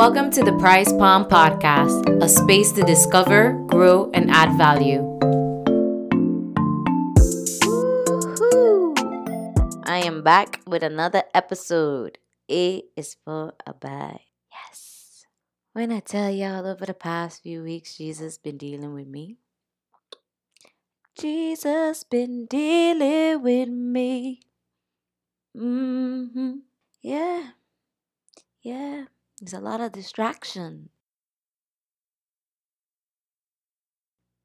Welcome to the Prized Palm Podcast, a space to discover, grow, and add value. I am back with another episode. A is for abide. Yes. When I tell y'all over the past few weeks, Jesus been dealing with me. Jesus been dealing with me. Mm-hmm. Yeah. Yeah. There's a lot of distraction.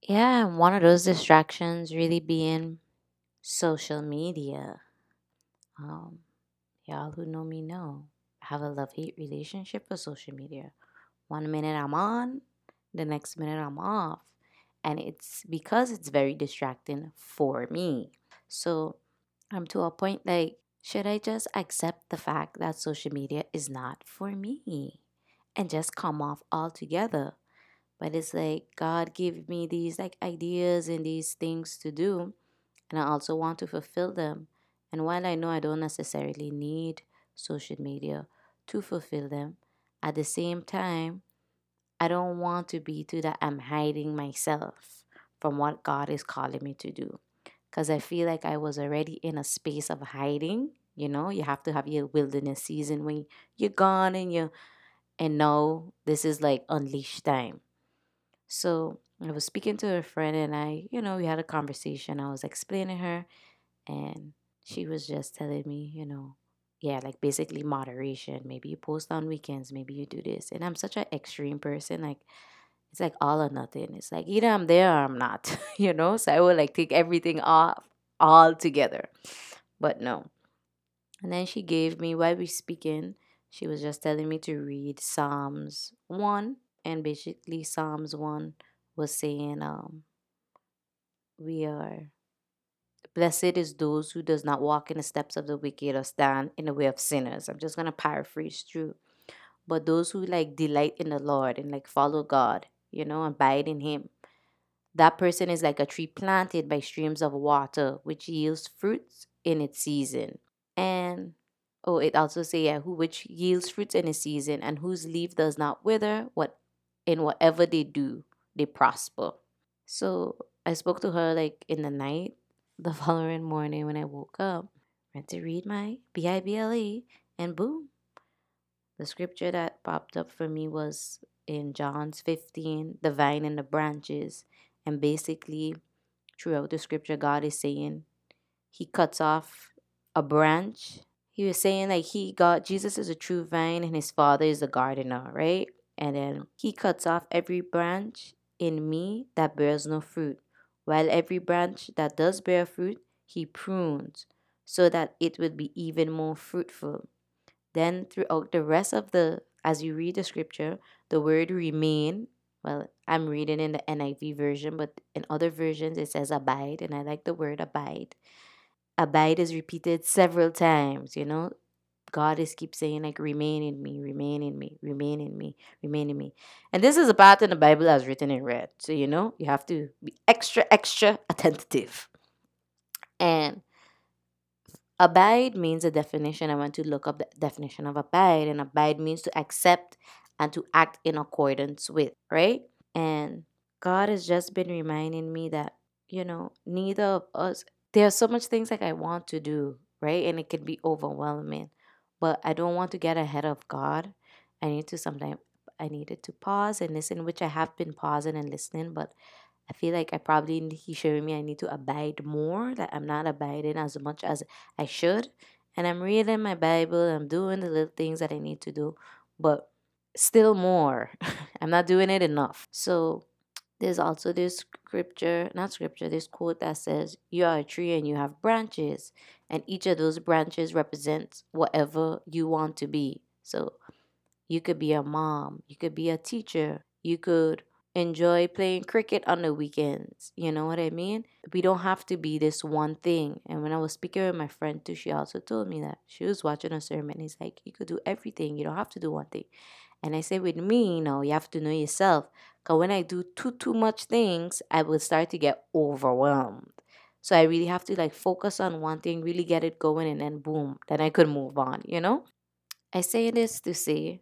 Yeah, and one of those distractions really being social media. Um, y'all who know me know I have a love hate relationship with social media. One minute I'm on, the next minute I'm off. And it's because it's very distracting for me. So I'm to a point like should I just accept the fact that social media is not for me and just come off altogether? But it's like God gave me these like ideas and these things to do, and I also want to fulfill them. And while I know I don't necessarily need social media to fulfill them, at the same time, I don't want to be to that I'm hiding myself from what God is calling me to do because I feel like I was already in a space of hiding. You know, you have to have your wilderness season when you're gone and you and now this is like unleash time. So I was speaking to a friend and I, you know, we had a conversation. I was explaining her and she was just telling me, you know, yeah, like basically moderation. Maybe you post on weekends, maybe you do this. And I'm such an extreme person. Like it's like all or nothing. It's like either I'm there or I'm not, you know? So I would like take everything off all together. But no. And then she gave me, while we speaking, she was just telling me to read Psalms 1. And basically, Psalms 1 was saying, um, we are blessed is those who does not walk in the steps of the wicked or stand in the way of sinners. I'm just gonna paraphrase through. But those who like delight in the Lord and like follow God, you know, abide in Him. That person is like a tree planted by streams of water, which yields fruits in its season. And oh, it also say yeah, who which yields fruits in its season, and whose leaf does not wither. What in whatever they do, they prosper. So I spoke to her like in the night. The following morning, when I woke up, went to read my B I B L E, and boom, the scripture that popped up for me was in John's 15, the vine and the branches. And basically, throughout the scripture, God is saying He cuts off a branch. He was saying, like, He got Jesus is a true vine and His Father is a gardener, right? And then He cuts off every branch in me that bears no fruit, while every branch that does bear fruit, He prunes so that it would be even more fruitful. Then, throughout the rest of the as you read the scripture, the word remain, well, I'm reading in the NIV version, but in other versions it says abide, and I like the word abide. Abide is repeated several times, you know. God is keep saying like remain in me, remain in me, remain in me, remain in me. And this is a part in the Bible that's written in red. So you know, you have to be extra, extra attentive. And Abide means a definition. I want to look up the definition of abide, and abide means to accept and to act in accordance with, right? And God has just been reminding me that, you know, neither of us, there are so much things like I want to do, right? And it can be overwhelming, but I don't want to get ahead of God. I need to sometimes, I needed to pause and listen, which I have been pausing and listening, but I feel like I probably he's showing me I need to abide more, that I'm not abiding as much as I should. And I'm reading my Bible, I'm doing the little things that I need to do, but still more. I'm not doing it enough. So there's also this scripture, not scripture, this quote that says, You are a tree and you have branches, and each of those branches represents whatever you want to be. So you could be a mom, you could be a teacher, you could enjoy playing cricket on the weekends. You know what I mean? We don't have to be this one thing. And when I was speaking with my friend too, she also told me that she was watching a sermon. He's like, you could do everything. You don't have to do one thing. And I say, with me, you know, you have to know yourself. Because when I do too too much things, I will start to get overwhelmed. So I really have to like focus on one thing, really get it going, and then boom, then I could move on. You know. I say this to say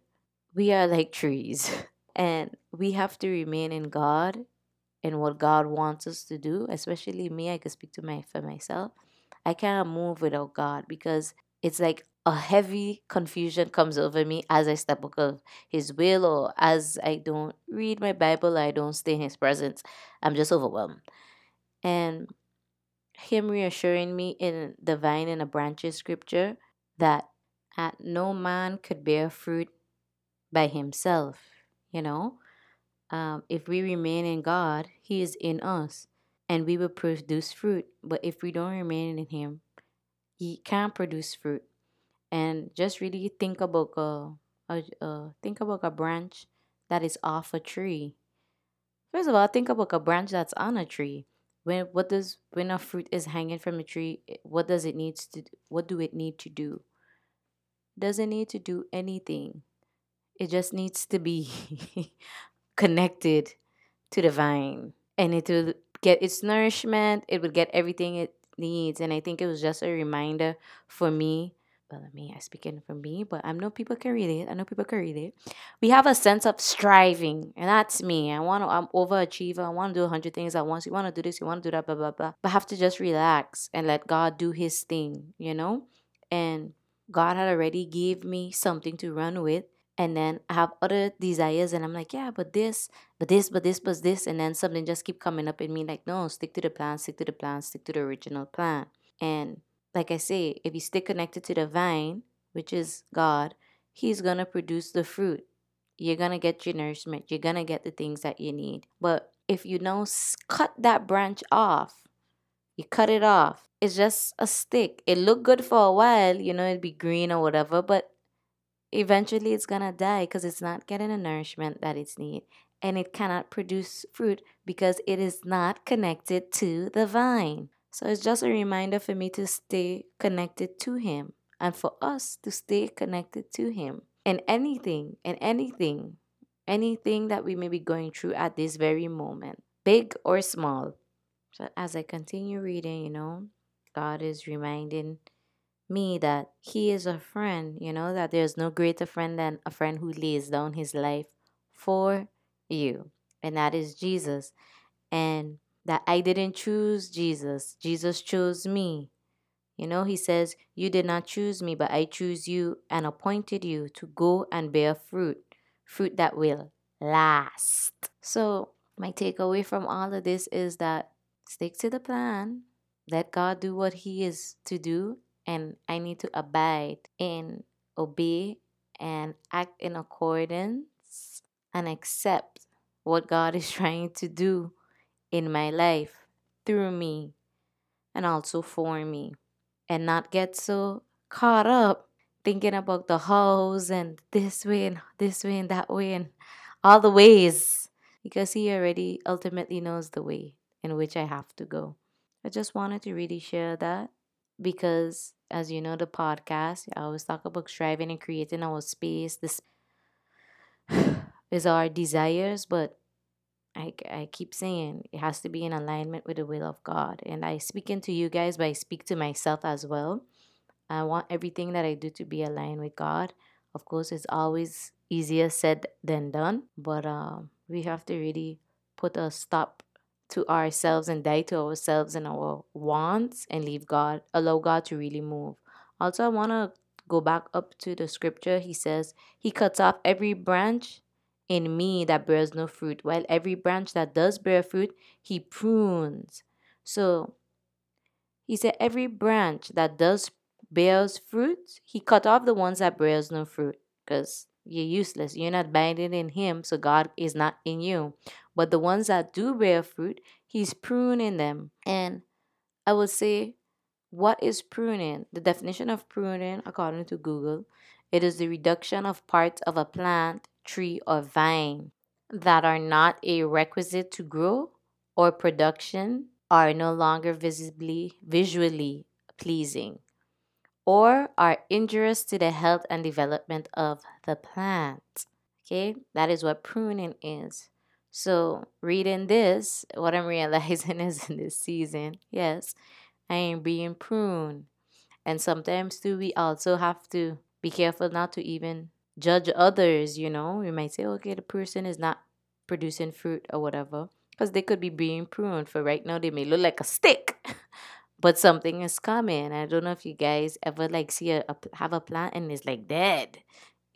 we are like trees and we have to remain in God and what God wants us to do, especially me, I can speak to my for myself. I cannot move without God because it's like a heavy confusion comes over me as I step out of His will or as I don't read my Bible, I don't stay in His presence. I'm just overwhelmed. And Him reassuring me in the vine and the branches scripture that at no man could bear fruit by himself, you know. Um, if we remain in God, He is in us, and we will produce fruit. But if we don't remain in Him, He can't produce fruit. And just really think about a, a, a think about a branch that is off a tree. First of all, think about a branch that's on a tree. When what does when a fruit is hanging from a tree, what does it needs to what do it need to do? Doesn't need to do anything. It just needs to be connected to the vine and it will get its nourishment it will get everything it needs and i think it was just a reminder for me well I I speaking for me but I know people can read it I know people can read it we have a sense of striving and that's me. I want to I'm overachiever I want to do a hundred things at once you want to do this you want to do that blah blah blah but I have to just relax and let God do his thing you know? And God had already gave me something to run with and then I have other desires and I'm like, yeah, but this, but this, but this, but this, and then something just keep coming up in me like, no, stick to the plan, stick to the plan, stick to the original plan. And like I say, if you stay connected to the vine, which is God, He's gonna produce the fruit. You're gonna get your nourishment. You're gonna get the things that you need. But if you don't cut that branch off, you cut it off. It's just a stick. It look good for a while, you know, it'd be green or whatever, but eventually it's gonna die because it's not getting the nourishment that it's need and it cannot produce fruit because it is not connected to the vine. So it's just a reminder for me to stay connected to him and for us to stay connected to him. And anything and anything anything that we may be going through at this very moment big or small. So as i continue reading you know god is reminding me that he is a friend, you know, that there's no greater friend than a friend who lays down his life for you. And that is Jesus. And that I didn't choose Jesus, Jesus chose me. You know, he says, You did not choose me, but I choose you and appointed you to go and bear fruit, fruit that will last. So, my takeaway from all of this is that stick to the plan, let God do what He is to do, and I need to abide in, obey and act in accordance and accept what God is trying to do in my life through me and also for me and not get so caught up thinking about the hows and this way and this way and that way and all the ways because he already ultimately knows the way in which I have to go. I just wanted to really share that because as you know the podcast i always talk about striving and creating our space. This is our desires but I, I keep saying it has to be in alignment with the will of god. And i speak into you guys but i speak to myself as well. I want everything that i do to be aligned with god. Of course it's always easier said than done but um, we have to really put a stop to ourselves and die to ourselves and our wants and leave God, allow God to really move. Also, I want to go back up to the scripture. He says, He cuts off every branch in me that bears no fruit, while every branch that does bear fruit, He prunes. So, He said, Every branch that does bears fruit, He cut off the ones that bears no fruit because you're useless. You're not binding in Him, so God is not in you. But the ones that do bear fruit, He's pruning them. And I would say, what is pruning? The definition of pruning, according to Google, it is the reduction of parts of a plant, tree, or vine that are not a requisite to grow or production, are no longer visibly, visually pleasing or are injurious to the health and development of the plant. Okay, that is what pruning is. So, reading this, what I'm realizing is in this season, yes, I am being pruned. And sometimes, too, we also have to be careful not to even judge others, you know. we might say, okay, the person is not producing fruit or whatever. Because they could be being pruned for right now, they may look like a stick. but something is coming. I don't know if you guys ever like see a, a have a plant and it's like dead.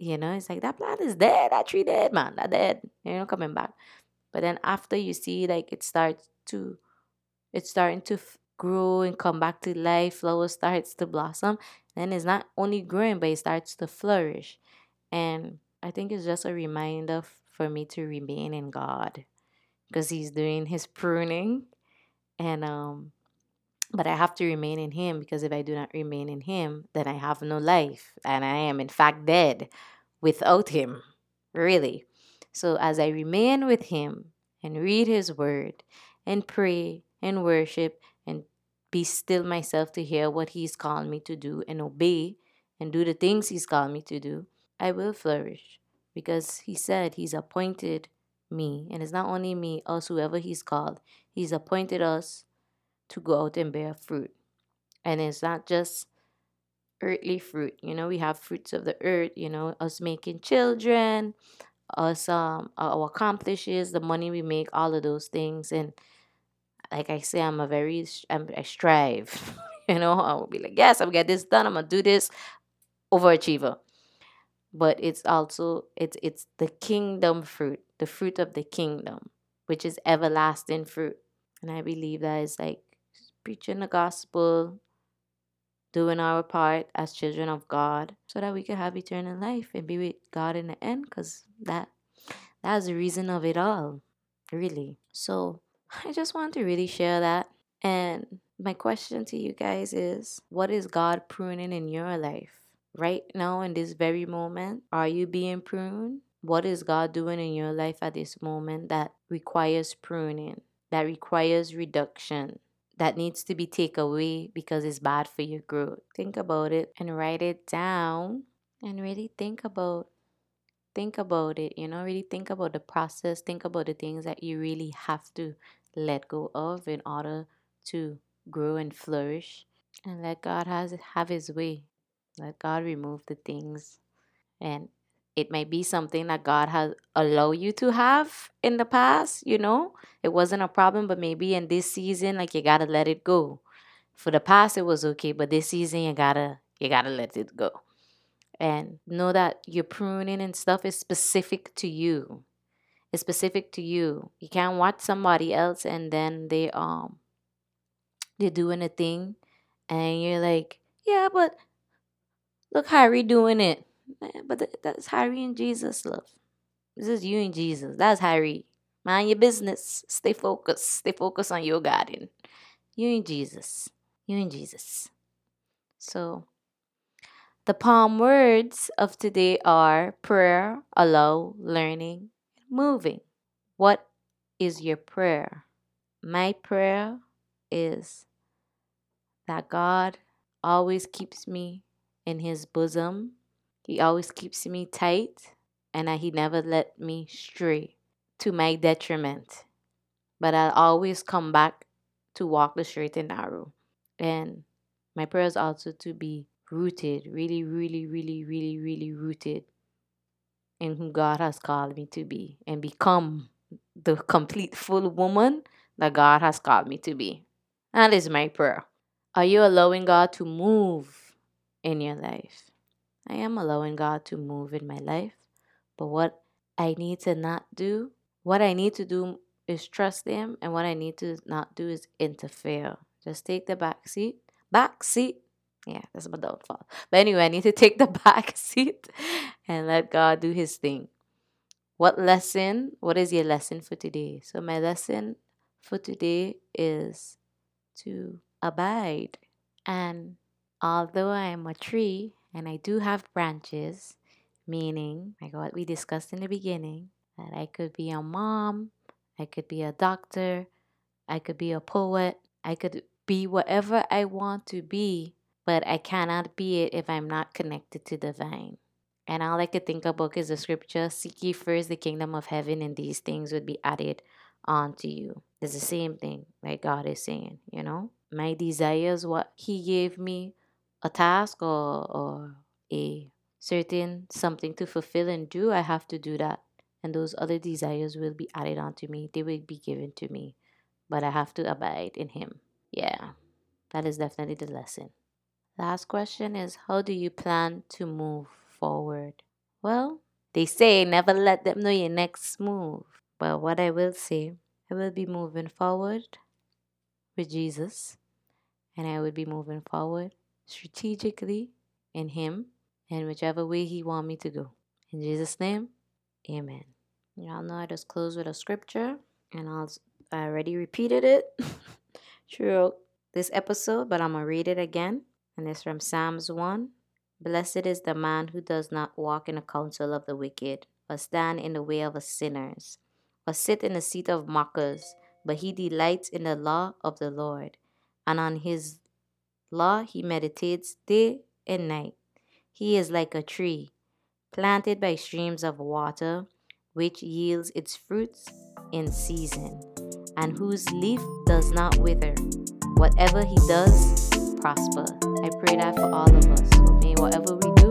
You know, it's like that plant is dead, that tree dead, man, that dead. You know, coming back. But then after you see like it starts to it's starting to grow and come back to life, flower starts to blossom, then it's not only growing but it starts to flourish. And I think it's just a reminder for me to remain in God because he's doing his pruning and um but I have to remain in him because if I do not remain in him, then I have no life and I am in fact dead without him. Really. So as I remain with him and read his word and pray and worship and be still myself to hear what he's called me to do and obey and do the things he's called me to do, I will flourish because he said he's appointed me and it's not only me, us whoever he's called. He's appointed us to go out and bear fruit. And it's not just earthly fruit. You know, we have fruits of the earth, you know, us making children, us um our accomplishes, the money we make, all of those things. And like I say, I'm a very I'm, I strive. you know, I will be like, yes, I'll get this done. I'm gonna do this. Overachiever. But it's also it's it's the kingdom fruit, the fruit of the kingdom, which is everlasting fruit. And I believe that is like preaching the gospel, doing our part as children of God so that we can have eternal life and be with God in the end because that that's the reason of it all really. So I just want to really share that. And my question to you guys is what is God pruning in your life right now in this very moment? Are you being pruned? What is God doing in your life at this moment that requires pruning that requires reduction that needs to be taken away because it's bad for your growth. Think about it and write it down and really think about think about it, you know, really think about the process, think about the things that you really have to let go of in order to grow and flourish and let God has have his way. Let God remove the things and it might be something that God has allowed you to have in the past, you know. It wasn't a problem, but maybe in this season, like you gotta let it go. For the past it was okay, but this season you gotta you gotta let it go. And know that your pruning and stuff is specific to you. It's specific to you. You can't watch somebody else and then they um they're doing a thing and you're like, yeah, but look Harry doing it. But th- that's Harry and Jesus, love. This is you and Jesus. That's Harry. Mind your business. Stay focused. Stay focused on your garden. You and Jesus. You and Jesus. So, the palm words of today are prayer, allow, learning, moving. What is your prayer? My prayer is that God always keeps me in his bosom. He always keeps me tight and that he never let me stray to my detriment. But I'll always come back to walk the straight and narrow. And my prayer is also to be rooted, really, really, really, really, really rooted in who God has called me to be and become the complete full woman that God has called me to be. That is my prayer. Are you allowing God to move in your life? I am allowing God to move in my life. But what I need to not do, what I need to do is trust Him, and what I need to not do is interfere. Just take the back seat. Back seat. Yeah, that's my downfall. But anyway, I need to take the back seat and let God do His thing. What lesson? What is your lesson for today? So, my lesson for today is to abide. And although I am a tree and I do have branches, meaning, like what we discussed in the beginning, that I could be a mom, I could be a doctor, I could be a poet, I could be whatever I want to be, but I cannot be it if I'm not connected to the vine. And all I could think about is the scripture Seek ye first the kingdom of heaven, and these things would be added onto you. It's the same thing, like God is saying, you know? My desires, what He gave me, a task or, or a certain something to fulfill and do, I have to do that. And those other desires will be added onto me, they will be given to me. But I have to abide in Him. Yeah, that is definitely the lesson. Last question is How do you plan to move forward? Well, they say never let them know your next move. But what I will say, I will be moving forward with Jesus, and I will be moving forward strategically in Him and whichever way He want me to go. In Jesus' name, Amen. Y'all know I just close with a scripture, and I'll I already repeated it throughout this episode, but I'm gonna read it again, and it's from Psalms one. Blessed is the man who does not walk in the counsel of the wicked, or stand in the way of sinners, or sit in the seat of mockers, but he delights in the law of the Lord, and on his law he meditates day and night. He is like a tree planted by streams of water, which yields its fruits in season, and whose leaf does not wither. Whatever he does, prosper. I pray that for all of us. May whatever we do,